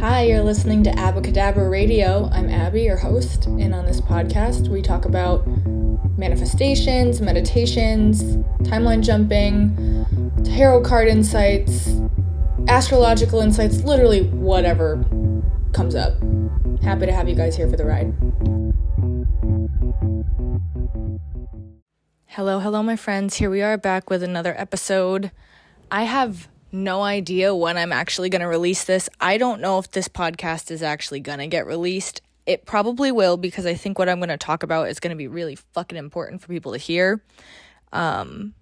Hi, you're listening to Abbacahdabra Radio. I'm Abby, your host, and on this podcast, we talk about manifestations, meditations, timeline jumping, tarot card insights, astrological insights, literally whatever comes up. Happy to have you guys here for the ride. Hello, hello, my friends. Here we are back with another episode. I have no idea when I'm actually going to release this. I don't know if this podcast is actually going to get released. It probably will because I think what I'm going to talk about is going to be really fucking important for people to hear. Um,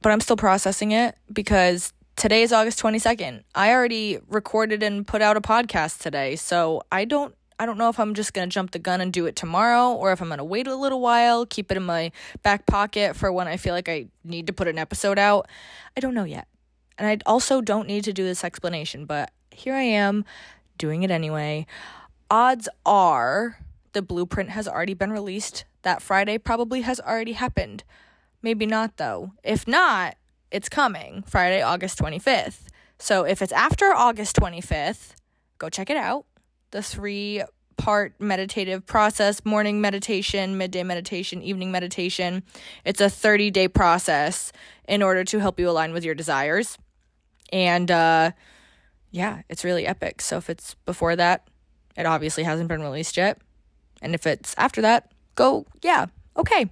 but I'm still processing it because today is August 22nd. I already recorded and put out a podcast today, so I don't I don't know if I'm just going to jump the gun and do it tomorrow or if I'm going to wait a little while, keep it in my back pocket for when I feel like I need to put an episode out. I don't know yet. And I also don't need to do this explanation, but here I am doing it anyway. Odds are the blueprint has already been released. That Friday probably has already happened. Maybe not, though. If not, it's coming Friday, August 25th. So if it's after August 25th, go check it out. The three part meditative process morning meditation, midday meditation, evening meditation. It's a 30 day process in order to help you align with your desires. And uh, yeah, it's really epic. So if it's before that, it obviously hasn't been released yet. And if it's after that, go, yeah, okay.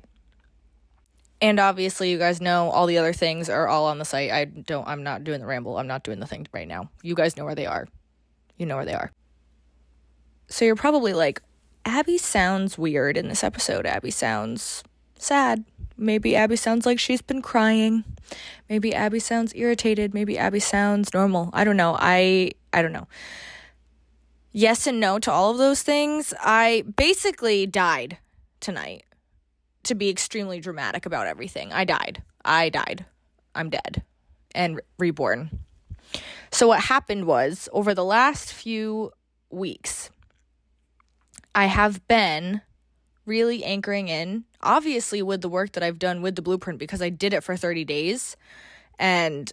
And obviously, you guys know all the other things are all on the site. I don't, I'm not doing the ramble. I'm not doing the thing right now. You guys know where they are. You know where they are. So you're probably like, Abby sounds weird in this episode. Abby sounds sad. Maybe Abby sounds like she's been crying. Maybe Abby sounds irritated. Maybe Abby sounds normal. I don't know. I I don't know. Yes and no to all of those things. I basically died tonight. To be extremely dramatic about everything. I died. I died. I'm dead and reborn. So what happened was over the last few weeks I have been really anchoring in, obviously, with the work that I've done with the blueprint because I did it for 30 days. And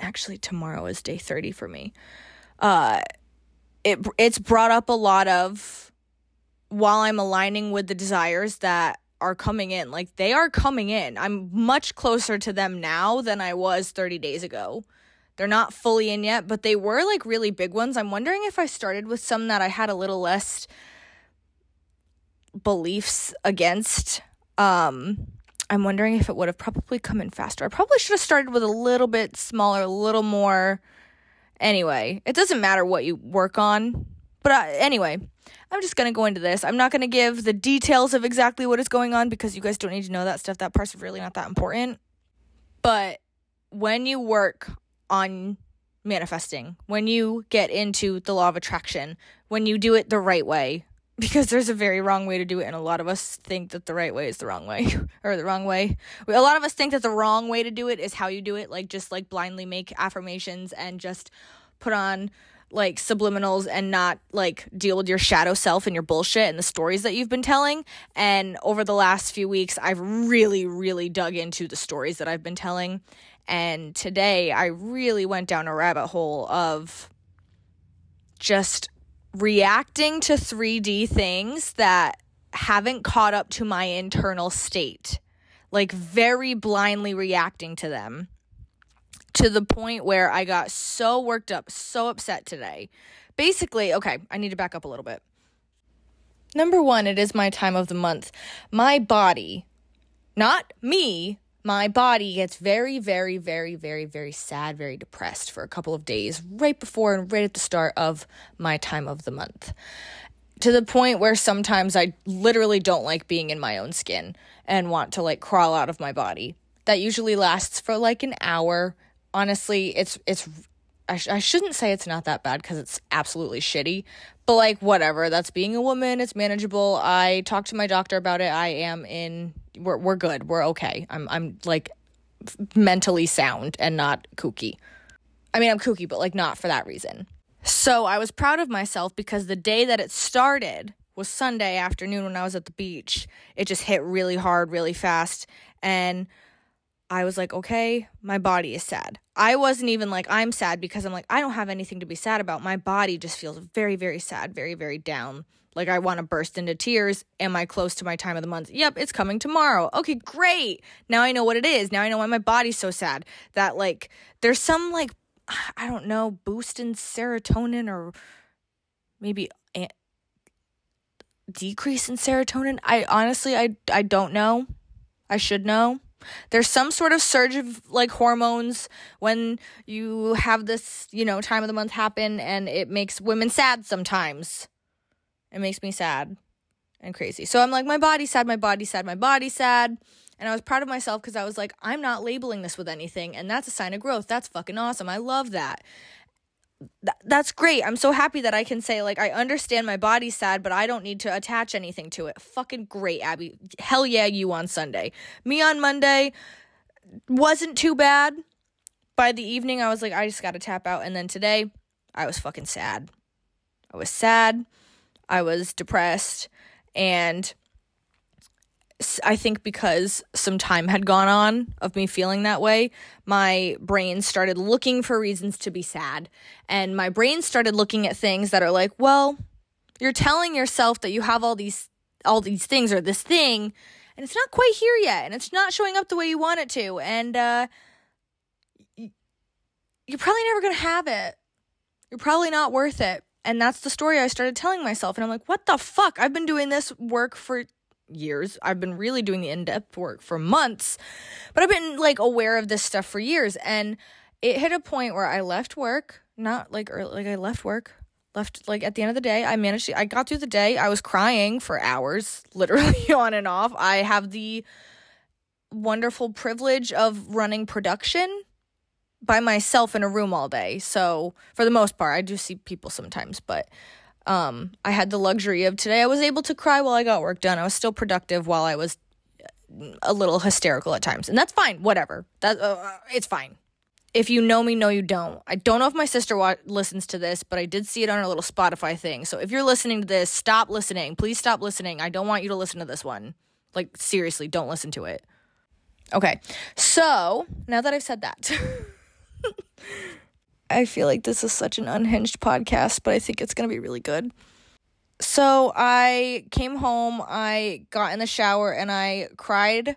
actually, tomorrow is day 30 for me. Uh, it, it's brought up a lot of while I'm aligning with the desires that are coming in. Like they are coming in. I'm much closer to them now than I was 30 days ago. They're not fully in yet, but they were like really big ones. I'm wondering if I started with some that I had a little less beliefs against. Um, I'm wondering if it would have probably come in faster. I probably should have started with a little bit smaller, a little more. Anyway, it doesn't matter what you work on. But uh, anyway, I'm just going to go into this. I'm not going to give the details of exactly what is going on because you guys don't need to know that stuff. That part's really not that important. But when you work on manifesting, when you get into the law of attraction, when you do it the right way, because there's a very wrong way to do it, and a lot of us think that the right way is the wrong way, or the wrong way. A lot of us think that the wrong way to do it is how you do it, like just like blindly make affirmations and just put on like subliminals and not like deal with your shadow self and your bullshit and the stories that you've been telling. And over the last few weeks, I've really, really dug into the stories that I've been telling. And today, I really went down a rabbit hole of just reacting to 3D things that haven't caught up to my internal state, like very blindly reacting to them to the point where I got so worked up, so upset today. Basically, okay, I need to back up a little bit. Number one, it is my time of the month. My body, not me, my body gets very, very, very, very, very sad, very depressed for a couple of days right before and right at the start of my time of the month. To the point where sometimes I literally don't like being in my own skin and want to like crawl out of my body. That usually lasts for like an hour. Honestly, it's it's I, sh- I shouldn't say it's not that bad because it's absolutely shitty, but like whatever. That's being a woman. It's manageable. I talked to my doctor about it. I am in we're we're good. We're okay. I'm I'm like mentally sound and not kooky. I mean, I'm kooky, but like not for that reason. So I was proud of myself because the day that it started was Sunday afternoon when I was at the beach. It just hit really hard, really fast, and I was like, okay, my body is sad. I wasn't even like, I'm sad because I'm like, I don't have anything to be sad about. My body just feels very, very sad, very, very down. Like, I want to burst into tears. Am I close to my time of the month? Yep, it's coming tomorrow. Okay, great. Now I know what it is. Now I know why my body's so sad. That, like, there's some, like, I don't know, boost in serotonin or maybe decrease in serotonin. I honestly, I, I don't know. I should know there's some sort of surge of like hormones when you have this, you know, time of the month happen and it makes women sad sometimes. It makes me sad and crazy. So I'm like, my body's sad, my body's sad, my body's sad. And I was proud of myself because I was like, I'm not labeling this with anything. And that's a sign of growth. That's fucking awesome. I love that th- that's great. I'm so happy that I can say, like, I understand my body's sad, but I don't need to attach anything to it. Fucking great, Abby. Hell yeah, you on Sunday. Me on Monday wasn't too bad. By the evening, I was like, I just gotta tap out. And then today, I was fucking sad. I was sad. I was depressed. And I think because some time had gone on of me feeling that way, my brain started looking for reasons to be sad. And my brain started looking at things that are like, well, you're telling yourself that you have all these all these things or this thing and it's not quite here yet and it's not showing up the way you want it to and uh you're probably never going to have it. You're probably not worth it. And that's the story I started telling myself and I'm like, "What the fuck? I've been doing this work for years. I've been really doing the in-depth work for months, but I've been like aware of this stuff for years and it hit a point where I left work, not like early, like I left work, left like at the end of the day, I managed to I got through the day. I was crying for hours, literally on and off. I have the wonderful privilege of running production by myself in a room all day. So, for the most part, I do see people sometimes, but um, I had the luxury of today. I was able to cry while I got work done. I was still productive while I was a little hysterical at times, and that's fine. Whatever. That uh, it's fine. If you know me, no, you don't. I don't know if my sister wa- listens to this, but I did see it on her little Spotify thing. So if you're listening to this, stop listening. Please stop listening. I don't want you to listen to this one. Like seriously, don't listen to it. Okay. So now that I've said that. I feel like this is such an unhinged podcast, but I think it's going to be really good. So I came home, I got in the shower, and I cried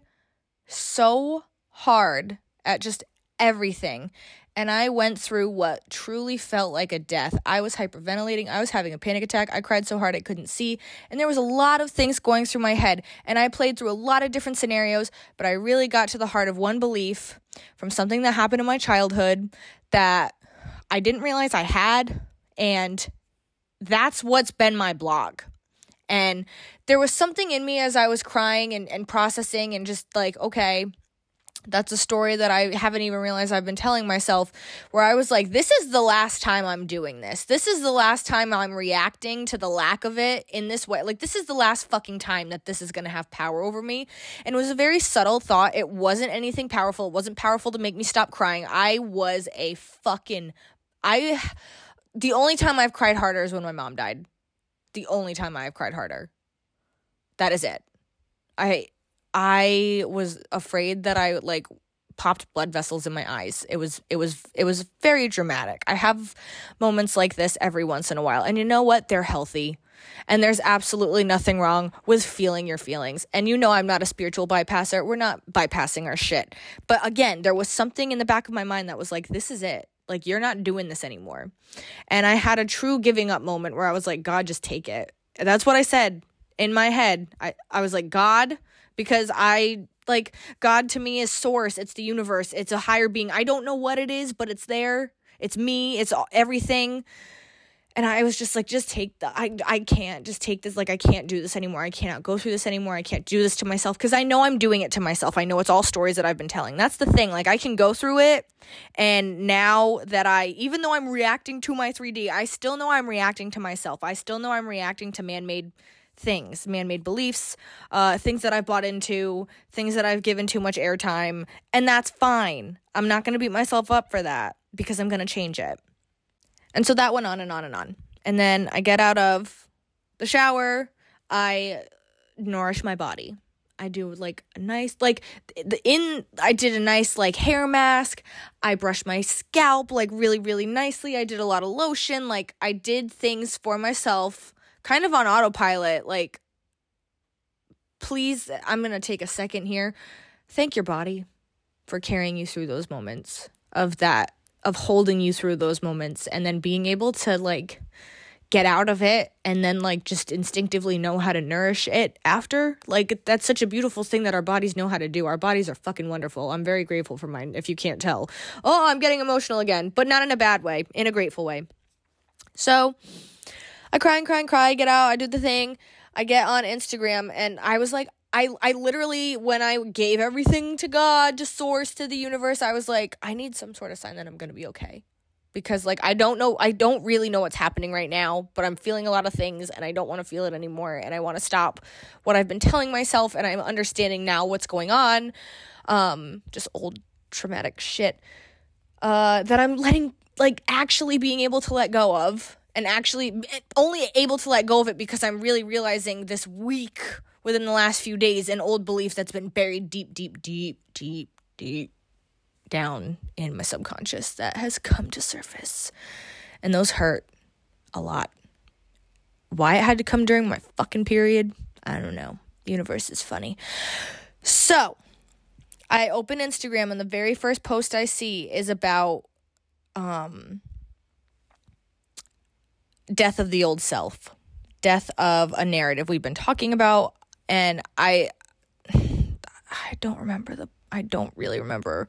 so hard at just everything. And I went through what truly felt like a death. I was hyperventilating. I was having a panic attack. I cried so hard I couldn't see. And there was a lot of things going through my head. And I played through a lot of different scenarios, but I really got to the heart of one belief from something that happened in my childhood that I didn't realize I had. And that's what's been my blog. And there was something in me as I was crying and, and processing and just like, okay, that's a story that I haven't even realized I've been telling myself where I was like, this is the last time I'm doing this. This is the last time I'm reacting to the lack of it in this way. Like, this is the last fucking time that this is going to have power over me. And it was a very subtle thought. It wasn't anything powerful. It wasn't powerful to make me stop crying. I was a fucking I the only time I've cried harder is when my mom died. The only time I've cried harder. That is it. I I was afraid that I like popped blood vessels in my eyes. It was it was it was very dramatic. I have moments like this every once in a while. And you know what? They're healthy. And there's absolutely nothing wrong with feeling your feelings. And you know I'm not a spiritual bypasser. We're not bypassing our shit. But again, there was something in the back of my mind that was like this is it. Like, you're not doing this anymore. And I had a true giving up moment where I was like, God, just take it. That's what I said in my head. I, I was like, God, because I like God to me is source, it's the universe, it's a higher being. I don't know what it is, but it's there. It's me, it's everything and I was just like, just take the, I, I can't just take this. Like, I can't do this anymore. I cannot go through this anymore. I can't do this to myself because I know I'm doing it to myself. I know it's all stories that I've been telling. That's the thing. Like, I can go through it. And now that I, even though I'm reacting to my 3D, I still know I'm reacting to myself. I still know I'm reacting to man made things, man made beliefs, uh, things that I've bought into, things that I've given too much airtime. And that's fine. I'm not going to beat myself up for that because I'm going to change it. And so that went on and on and on. And then I get out of the shower, I nourish my body. I do like a nice like the in I did a nice like hair mask. I brushed my scalp like really really nicely. I did a lot of lotion. Like I did things for myself kind of on autopilot like please I'm going to take a second here. Thank your body for carrying you through those moments of that of holding you through those moments and then being able to like get out of it and then like just instinctively know how to nourish it after. Like that's such a beautiful thing that our bodies know how to do. Our bodies are fucking wonderful. I'm very grateful for mine if you can't tell. Oh i'm getting emotional again but not in a bad way in a grateful way. So i cry and cry and cry get out i do the thing i get on instagram and i was like I I literally when I gave everything to God, to source, to the universe, I was like, I need some sort of sign that I'm going to be okay because like I don't know I don't really know what's happening right now, but I'm feeling a lot of things and I don't want to feel it anymore and I want to stop what I've been telling myself and I'm understanding now what's going on. Um just old traumatic shit uh that I'm letting like actually being able to let go of and actually only able to let go of it because I'm really realizing this week within the last few days an old belief that's been buried deep deep deep deep deep down in my subconscious that has come to surface. And those hurt a lot. Why it had to come during my fucking period, I don't know. The universe is funny. So, I open Instagram and the very first post I see is about um death of the old self. Death of a narrative we've been talking about and I I don't remember the I don't really remember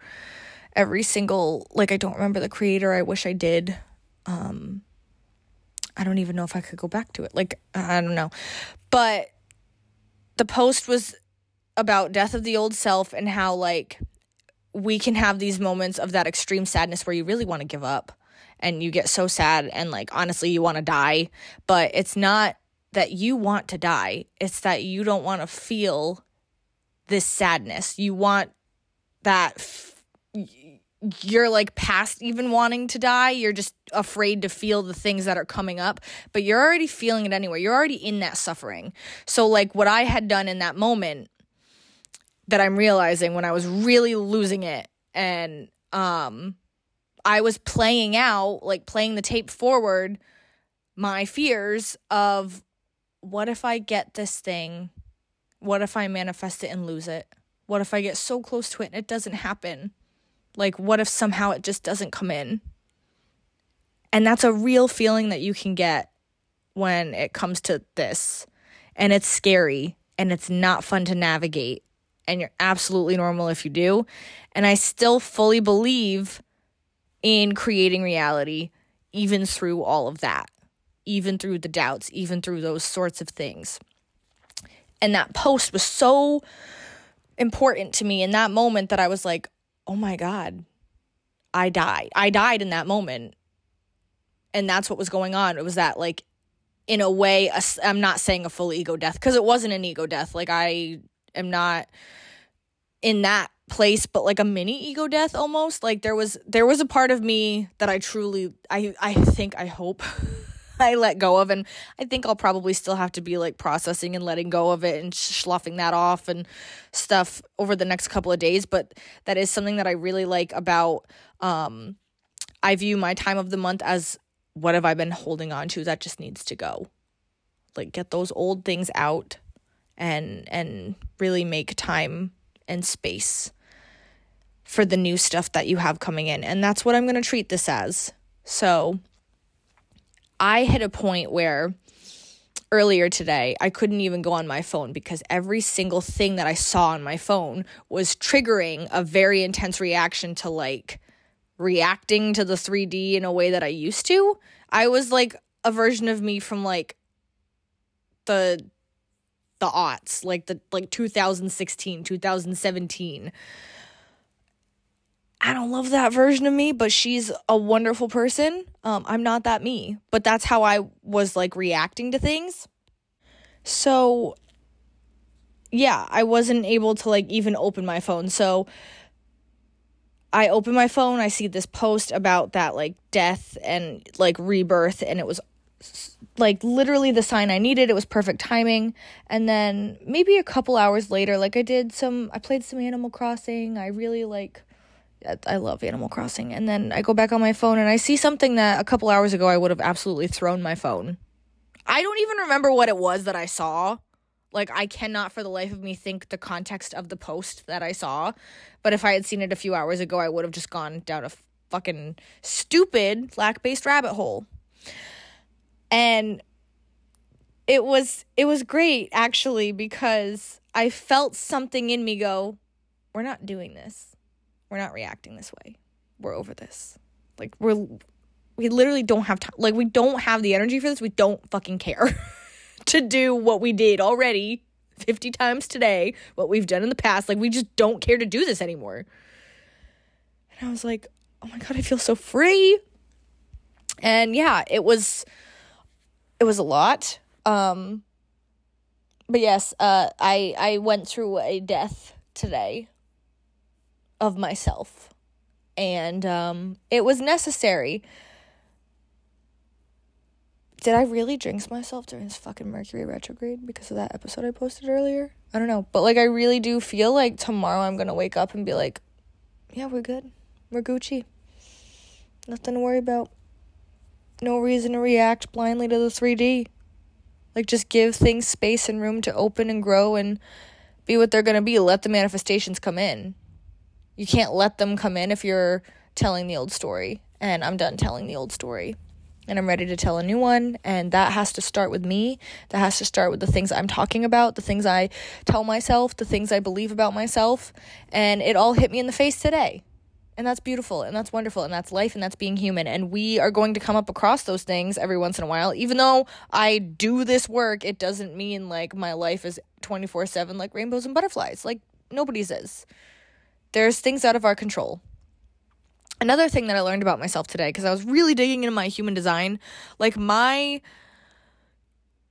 every single like I don't remember the creator. I wish I did. Um I don't even know if I could go back to it. Like I don't know. But the post was about death of the old self and how like we can have these moments of that extreme sadness where you really want to give up and you get so sad and like honestly you want to die, but it's not that you want to die. It's that you don't want to feel this sadness. You want that f- you're like past even wanting to die. You're just afraid to feel the things that are coming up, but you're already feeling it anyway. You're already in that suffering. So, like, what I had done in that moment that I'm realizing when I was really losing it and, um, I was playing out, like playing the tape forward, my fears of what if I get this thing? What if I manifest it and lose it? What if I get so close to it and it doesn't happen? Like, what if somehow it just doesn't come in? And that's a real feeling that you can get when it comes to this. And it's scary and it's not fun to navigate. And you're absolutely normal if you do. And I still fully believe in creating reality, even through all of that, even through the doubts, even through those sorts of things. And that post was so important to me in that moment that I was like, oh my God, I died. I died in that moment. And that's what was going on. It was that, like, in a way, I'm not saying a full ego death because it wasn't an ego death. Like, I am not in that place but like a mini ego death almost like there was there was a part of me that i truly i i think i hope I let go of. And I think I'll probably still have to be like processing and letting go of it and sloughing that off and stuff over the next couple of days. But that is something that I really like about, um, I view my time of the month as what have I been holding on to that just needs to go. Like get those old things out and and really make time and space for the new stuff that you have coming in. And that's what I'm going to treat this as. So, I hit a point where earlier today, I couldn't even go on my phone because every single thing that I saw on my phone was triggering a very intense reaction to like reacting to the 3D in a way that I used to. I was like a version of me from like the the aughts, like the like 2016, 2017 I don't love that version of me, but she's a wonderful person. Um, I'm not that me, but that's how I was like reacting to things. So, yeah, I wasn't able to like even open my phone. So, I open my phone, I see this post about that like death and like rebirth, and it was like literally the sign I needed. It was perfect timing. And then maybe a couple hours later, like I did some, I played some Animal Crossing. I really like, I love Animal Crossing. And then I go back on my phone and I see something that a couple hours ago I would have absolutely thrown my phone. I don't even remember what it was that I saw. Like, I cannot for the life of me think the context of the post that I saw. But if I had seen it a few hours ago, I would have just gone down a fucking stupid lack based rabbit hole and it was it was great actually because I felt something in me go, we're not doing this. We're not reacting this way. We're over this. Like we're we literally don't have time. Like we don't have the energy for this. We don't fucking care to do what we did already 50 times today, what we've done in the past. Like we just don't care to do this anymore. And I was like, "Oh my god, I feel so free." And yeah, it was it was a lot. Um, but yes, uh, I I went through a death today of myself, and um, it was necessary. Did I really jinx myself during this fucking Mercury retrograde because of that episode I posted earlier? I don't know, but like I really do feel like tomorrow I'm gonna wake up and be like, yeah, we're good, we're Gucci, nothing to worry about no reason to react blindly to the 3D. Like, just give things space and room to open and grow and be what they're going to be. Let the manifestations come in. You can't let them come in if you're telling the old story. And I'm done telling the old story. And I'm ready to tell a new one. And that has to start with me. That has to start with the things I'm talking about, the things I tell myself, the things I believe about myself. And it all hit me in the face today. And that's beautiful and that's wonderful and that's life and that's being human. And we are going to come up across those things every once in a while. Even though I do this work, it doesn't mean like my life is 24 7 like rainbows and butterflies. Like nobody's is. There's things out of our control. Another thing that I learned about myself today, because I was really digging into my human design, like my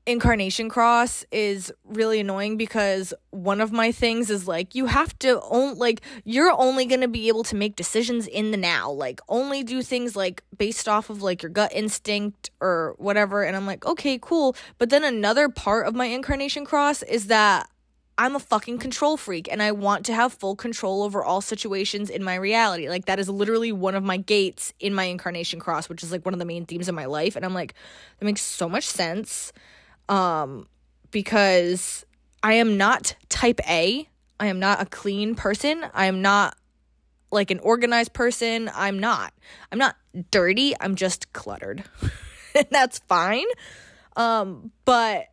incarnation cross is really annoying because one of my things is like you have to own like you're only going to be able to make decisions in the now. Like only do things like based off of like your gut instinct or whatever. And I'm like okay cool. But then another part of my incarnation cross is that I'm a fucking control freak and I want to have full control over all situations in my reality. Like that is literally one of my gates in my incarnation cross, which is like one of the main themes of my life and I'm like that makes so much sense um, because I am not type A. I am not a clean person. I am not like an organized person. I'm not. I'm not dirty. I'm just cluttered. and that's fine. Um, but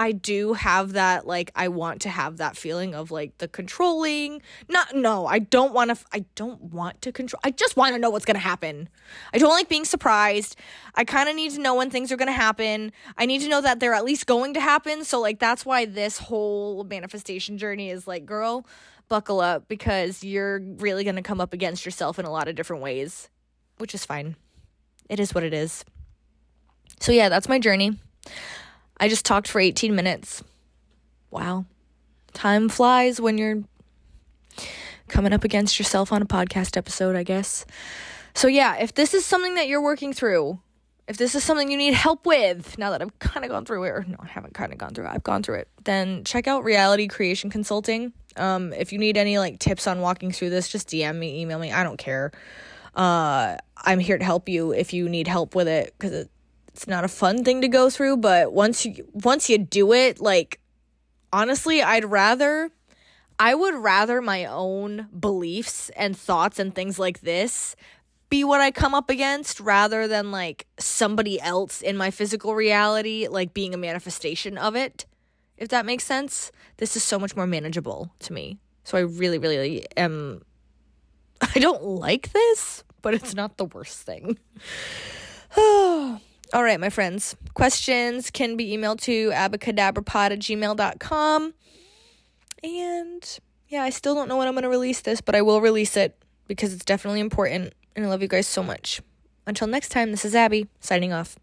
I do have that like I want to have that feeling of like the controlling. Not no, I don't want to I don't want to control. I just want to know what's going to happen. I don't like being surprised. I kind of need to know when things are going to happen. I need to know that they're at least going to happen. So like that's why this whole manifestation journey is like girl, buckle up because you're really going to come up against yourself in a lot of different ways, which is fine. It is what it is. So yeah, that's my journey. I just talked for 18 minutes. Wow. Time flies when you're coming up against yourself on a podcast episode, I guess. So, yeah, if this is something that you're working through, if this is something you need help with, now that I've kind of gone through it, or no, I haven't kind of gone through it, I've gone through it, then check out Reality Creation Consulting. Um, if you need any like tips on walking through this, just DM me, email me. I don't care. Uh, I'm here to help you if you need help with it because it, it's not a fun thing to go through, but once you once you do it, like honestly, I'd rather I would rather my own beliefs and thoughts and things like this be what I come up against rather than like somebody else in my physical reality like being a manifestation of it. If that makes sense. This is so much more manageable to me. So I really really am I don't like this, but it's not the worst thing. All right, my friends. Questions can be emailed to abbacahdabrapod at gmail.com. And yeah, I still don't know when I'm going to release this, but I will release it because it's definitely important. And I love you guys so much. Until next time, this is Abby signing off.